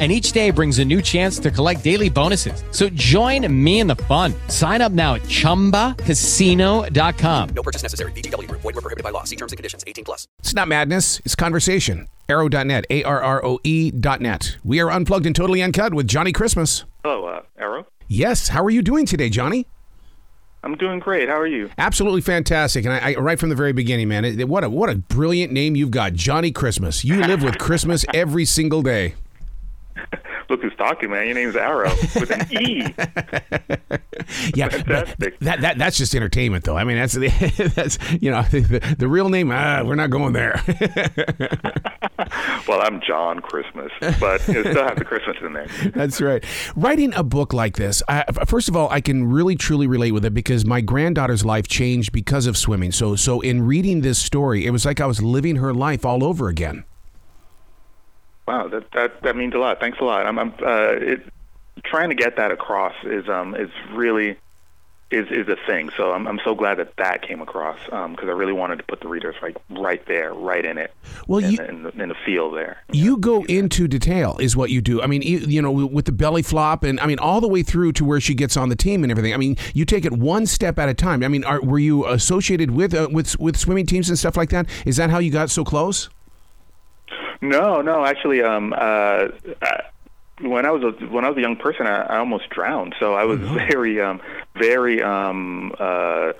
and each day brings a new chance to collect daily bonuses. So join me in the fun. Sign up now at ChumbaCasino.com. No purchase necessary. VGW. Void were prohibited by law. See terms and conditions. 18 plus. It's not madness. It's conversation. Arroe.net. A-R-R-O-E dot net. We are unplugged and totally uncut with Johnny Christmas. Hello, uh, Arroe. Yes. How are you doing today, Johnny? I'm doing great. How are you? Absolutely fantastic. And I, I right from the very beginning, man, it, what a what a brilliant name you've got, Johnny Christmas. You live with Christmas every single day. Look who's talking, man. Your name's Arrow with an E. yeah, Fantastic. that that that's just entertainment, though. I mean, that's the, that's you know the, the real name. Ah, we're not going there. well, I'm John Christmas, but you still have the Christmas in there. That's right. Writing a book like this, I, first of all, I can really truly relate with it because my granddaughter's life changed because of swimming. So, so in reading this story, it was like I was living her life all over again. Wow, that that that means a lot. Thanks a lot. I'm, I'm uh, it, trying to get that across is um is really is is a thing. So I'm I'm so glad that that came across because um, I really wanted to put the readers right right there, right in it. Well, in, you in, the, in the feel there. You go into detail, is what you do. I mean, you, you know, with the belly flop, and I mean, all the way through to where she gets on the team and everything. I mean, you take it one step at a time. I mean, are, were you associated with uh, with with swimming teams and stuff like that? Is that how you got so close? No, no, actually, um, uh, when I was a when I was a young person, I, I almost drowned. So I was Mm-hmm. very, um, very. Um, uh,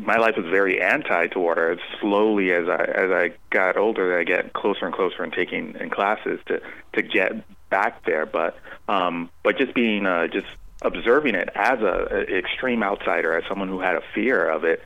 my life was very anti to water. As slowly as I as I got older, I get closer and closer in taking in classes to to get back there. But um, but just being uh, just observing it as a, a extreme outsider, as someone who had a fear of it,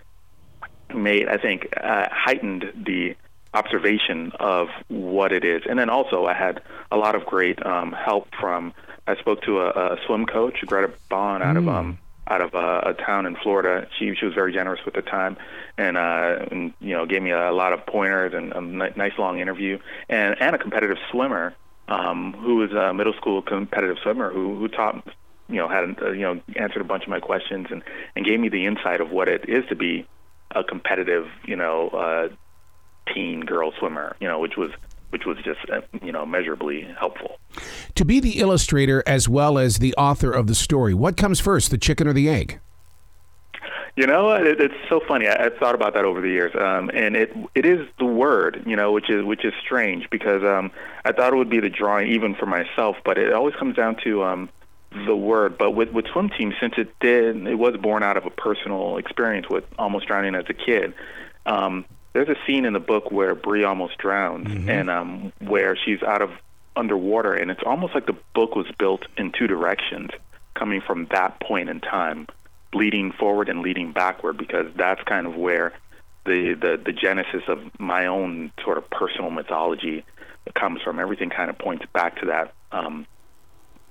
made I think uh, heightened the observation of what it is. And then also I had a lot of great um, help from I spoke to a, a swim coach, Greta Bond, out of um, out of uh, a town in Florida. She she was very generous with the time, and, uh, and you know gave me a, lot of pointers and a nice long interview, and and a competitive swimmer um, who was a middle school competitive swimmer who who taught you know had uh, you know answered a bunch of my questions and and gave me the insight of what it is to be a competitive you know uh, teen girl swimmer, you know, which was which was just uh, you know measurably helpful. To be the illustrator as well as the author of the story, what comes first, the chicken or the egg? You know, it, it's so funny. I, I've thought about that over the years, um, and it it is the word, you know, which is which is strange because um, I thought it would be the drawing even for myself, but it always comes down to um, the word. But with with swim team, since it did, it was born out of a personal experience with almost drowning as a kid. Um, there's a scene in the book where Bree almost drowns, and um, where she's out of underwater, and it's almost like the book was built in two directions, coming from that point in time, leading forward and leading backward, because that's kind of where the the, the genesis of my own sort of personal mythology comes from. Everything kind of points back to that um,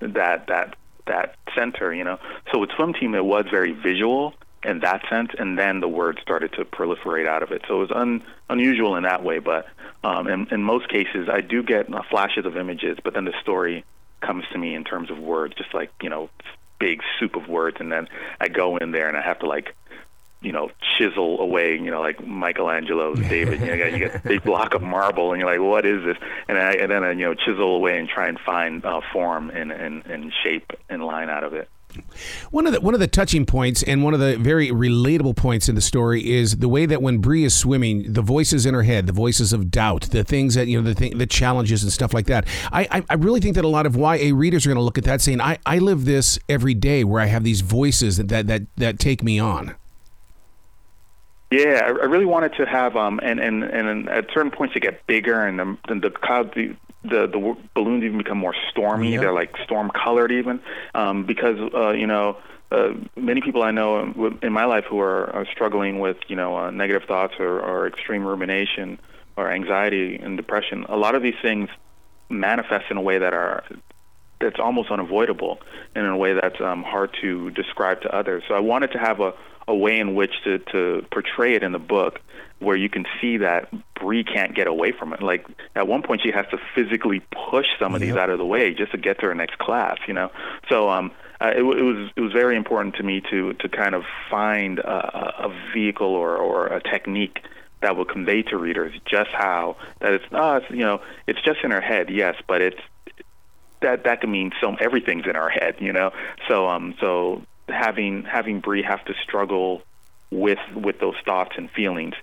that that that center, you know. So with swim team, it was very visual in that sense, and then the word started to proliferate out of it. So it was un, unusual in that way, but um, in, in most cases, I do get uh, flashes of images, but then the story comes to me in terms of words, just like you know, big soup of words, and then I go in there and I have to like you know, chisel away, you know, like Michelangelo's David. You, know, you get a big block of marble, and you're like, what is this? And, I, and then I, you know, chisel away and try and find uh, form and, and, and shape and line out of it. One of the one of the touching points and one of the very relatable points in the story is the way that when Bree is swimming, the voices in her head, the voices of doubt, the things that you know, the thing, the challenges and stuff like that. I, I really think that a lot of YA readers are going to look at that saying, I I live this every day where I have these voices that that that, take me on. Yeah, I, really wanted to have um and and and at certain points they get bigger and the the, the cloud the, the the balloons even become more stormy. They're like storm colored even um because uh you know uh, many people I know in- in my life who are, are struggling with you know uh, negative thoughts or, or extreme rumination or anxiety and depression. A lot of these things manifest in a way that are that's almost unavoidable and in a way that's um, hard to describe to others. So I wanted to have a, a way in which to, to portray it in the book where you can see that Bree can't get away from it. Like at one point she has to physically push some of these out of the way just to get to her next class, you know. So um uh, it, it was it was very important to me to to kind of find a, a vehicle or, or a technique that will convey to readers just how that it's uh, it's, you know it's just in her head yes but it's that that can mean so everything's in our head, you know. So um so having having Bree have to struggle with with those thoughts and feelings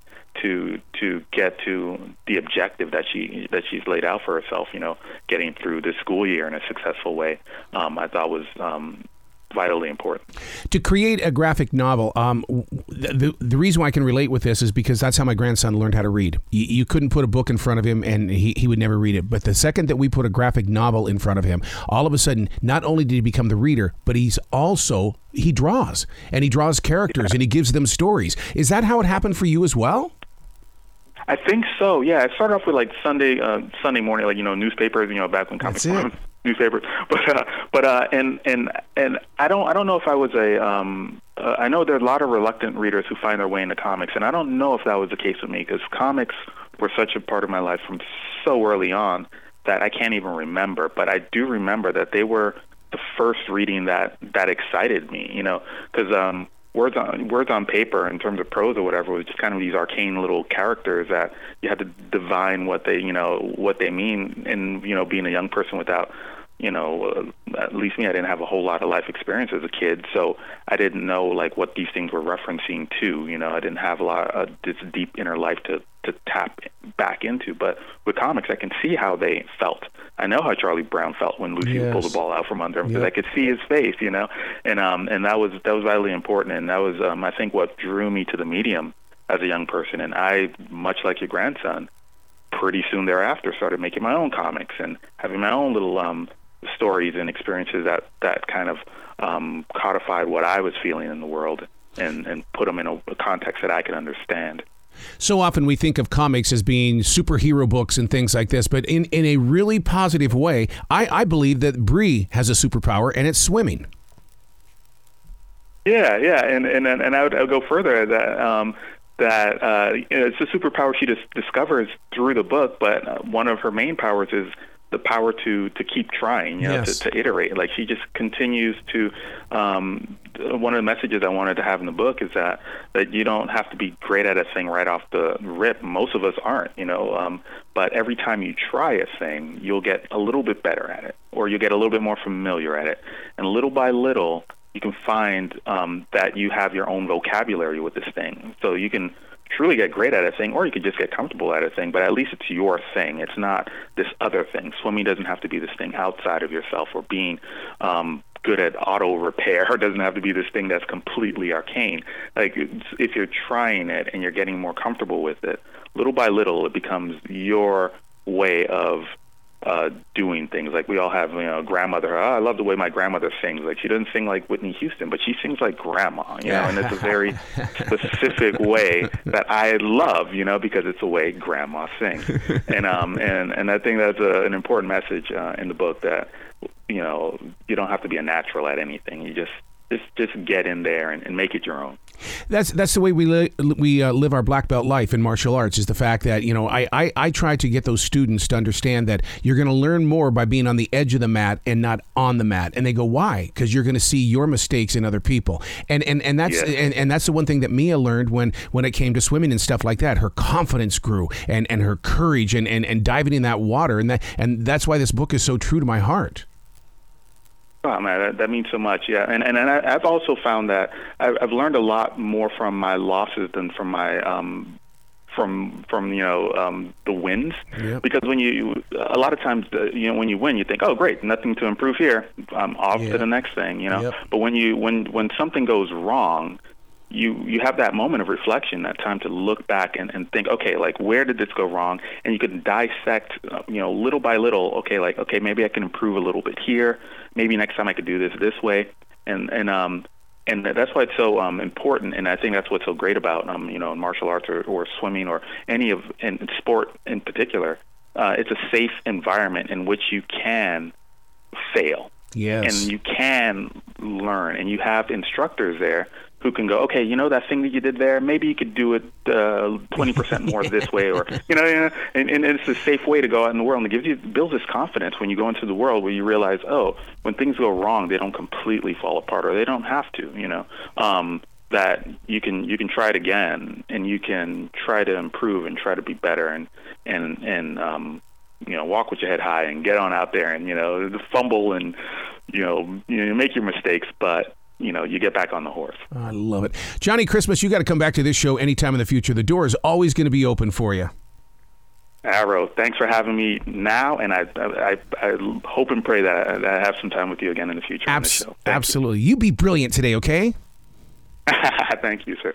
to to get to the objective that she that she's laid out for herself, you know, getting through this school year in a successful way, um, I thought was um, vitally important. to create a graphic novel um, the, the reason why i can relate with this is because that's how my grandson learned how to read you, you couldn't put a book in front of him and he, he would never read it but the second that we put a graphic novel in front of him all of a sudden not only did he become the reader but he's also he draws and he draws characters and he gives them stories is that how it happened for you as well I think so. Yeah, I started off with like Sunday uh, Sunday morning, like you know newspapers. You know, back when comics That's it. were newspapers. But uh, but uh, and and and I don't I don't know if I was a um uh, I know there are a lot of reluctant readers who find their way into comics, and I don't know if that was the case with me because comics were such a part of my life from so early on that I can't even remember. But I do remember that they were the first reading that that excited me. You know, because um, words on words on paper in terms of prose or whatever was just kind of these arcane little characters that you had to divine what they you know what they mean. And you know, being a young person without you know, uh, at least me, I didn't have a whole lot of life experience as a kid, so I didn't know like what these things were referencing to. You know, I didn't have a lot of this deep inner life to to tap back into. But with comics, I can see how they felt. I know how Charlie Brown felt when Lucy Yes. pulled the ball out from under him because Yep. I could see his face. You know, and um and that was that was vitally important, and that was um I think what drew me to the medium as a young person. And I, much like your grandson, pretty soon thereafter started making my own comics and having my own little um, stories and experiences that that kind of um, codified what I was feeling in the world and and put them in a, a context that I could understand. So often we think of comics as being superhero books and things like this, but in, in a really positive way, I, I believe that Bree has a superpower and it's swimming. Yeah, yeah, and and and I would, I would go further that um, that uh, you know, it's a superpower she just discovers through the book, but uh, one of her main powers is the power to to keep trying, you know, Yes. to, to iterate. Like she just continues to. Um, one of the messages I wanted to have in the book is that that you don't have to be great at a thing right off the rip. Most of us aren't, you know. Um, but every time you try a thing, you'll get a little bit better at it, or you'll get a little bit more familiar at it, and little by little, you can find um, that you have your own vocabulary with this thing. So you can truly get great at a thing, or you could just get comfortable at a thing. But at least it's your thing. It's not this other thing. Swimming doesn't have to be this thing outside of yourself, or being um, good at auto repair doesn't have to be this thing that's completely arcane. Like if you're trying it and you're getting more comfortable with it, little by little, it becomes your way of uh, doing things. Like we all have, you know, grandmother. Oh, I love the way my grandmother sings. Like she doesn't sing like Whitney Houston, but she sings like grandma, you know, and it's a very specific way that I love, you know, because it's the way grandma sings. And um and and I think that's a, an important message uh, in the book that you know you don't have to be a natural at anything. You just just just get in there and, and make it your own. That's that's the way we li- we uh, live our black belt life in martial arts. Is the fact that you know I, I I try to get those students to understand that you're going to learn more by being on the edge of the mat and not on the mat. And they go, why? Because you're going to see your mistakes in other people. And and and that's Yes. and, and that's the one thing that Mia learned when when it came to swimming and stuff like that. Her confidence grew and and her courage and and, and diving in that water and that and that's why this book is so true to my heart. Oh man, that, that means so much. Yeah, and and, and I, I've also found that I've, I've learned a lot more from my losses than from my um, from from you know um, the wins. Yep. Because when you a lot of times uh, you know when you win, you think, oh great, nothing to improve here. I'm off Yeah. to the next thing. You know. Yep. But when you when when something goes wrong. You you have that moment of reflection, that time to look back and, and think, okay, like where did this go wrong? And you can dissect, uh, you know, little by little. Okay, like okay, maybe I can improve a little bit here. Maybe next time I could do this this way. And and um and that's why it's so um, important. And I think that's what's so great about um, you know martial arts or, or swimming or any of in sport in particular. Uh, it's a safe environment in which you can fail. Yes. And you can learn, and you have instructors there who can go, okay, you know that thing that you did there, maybe you could do it uh, twenty percent more this way, or you know, and, and it's a safe way to go out in the world, and it gives you builds this confidence when you go into the world where you realize, oh, when things go wrong, they don't completely fall apart, or they don't have to, you know. Um, that you can you can try it again and you can try to improve and try to be better and and and um you know walk with your head high and get on out there and you know fumble and you know you know, make your mistakes but you know you get back on the horse I love it. Johnny Christmas, you got to come back to this show anytime in the future. The door is always going to be open for you. Arroe thanks for having me now and i i, I hope and pray that, i have some time with you again in the future Abs- absolutely. You be brilliant today, okay? thank you sir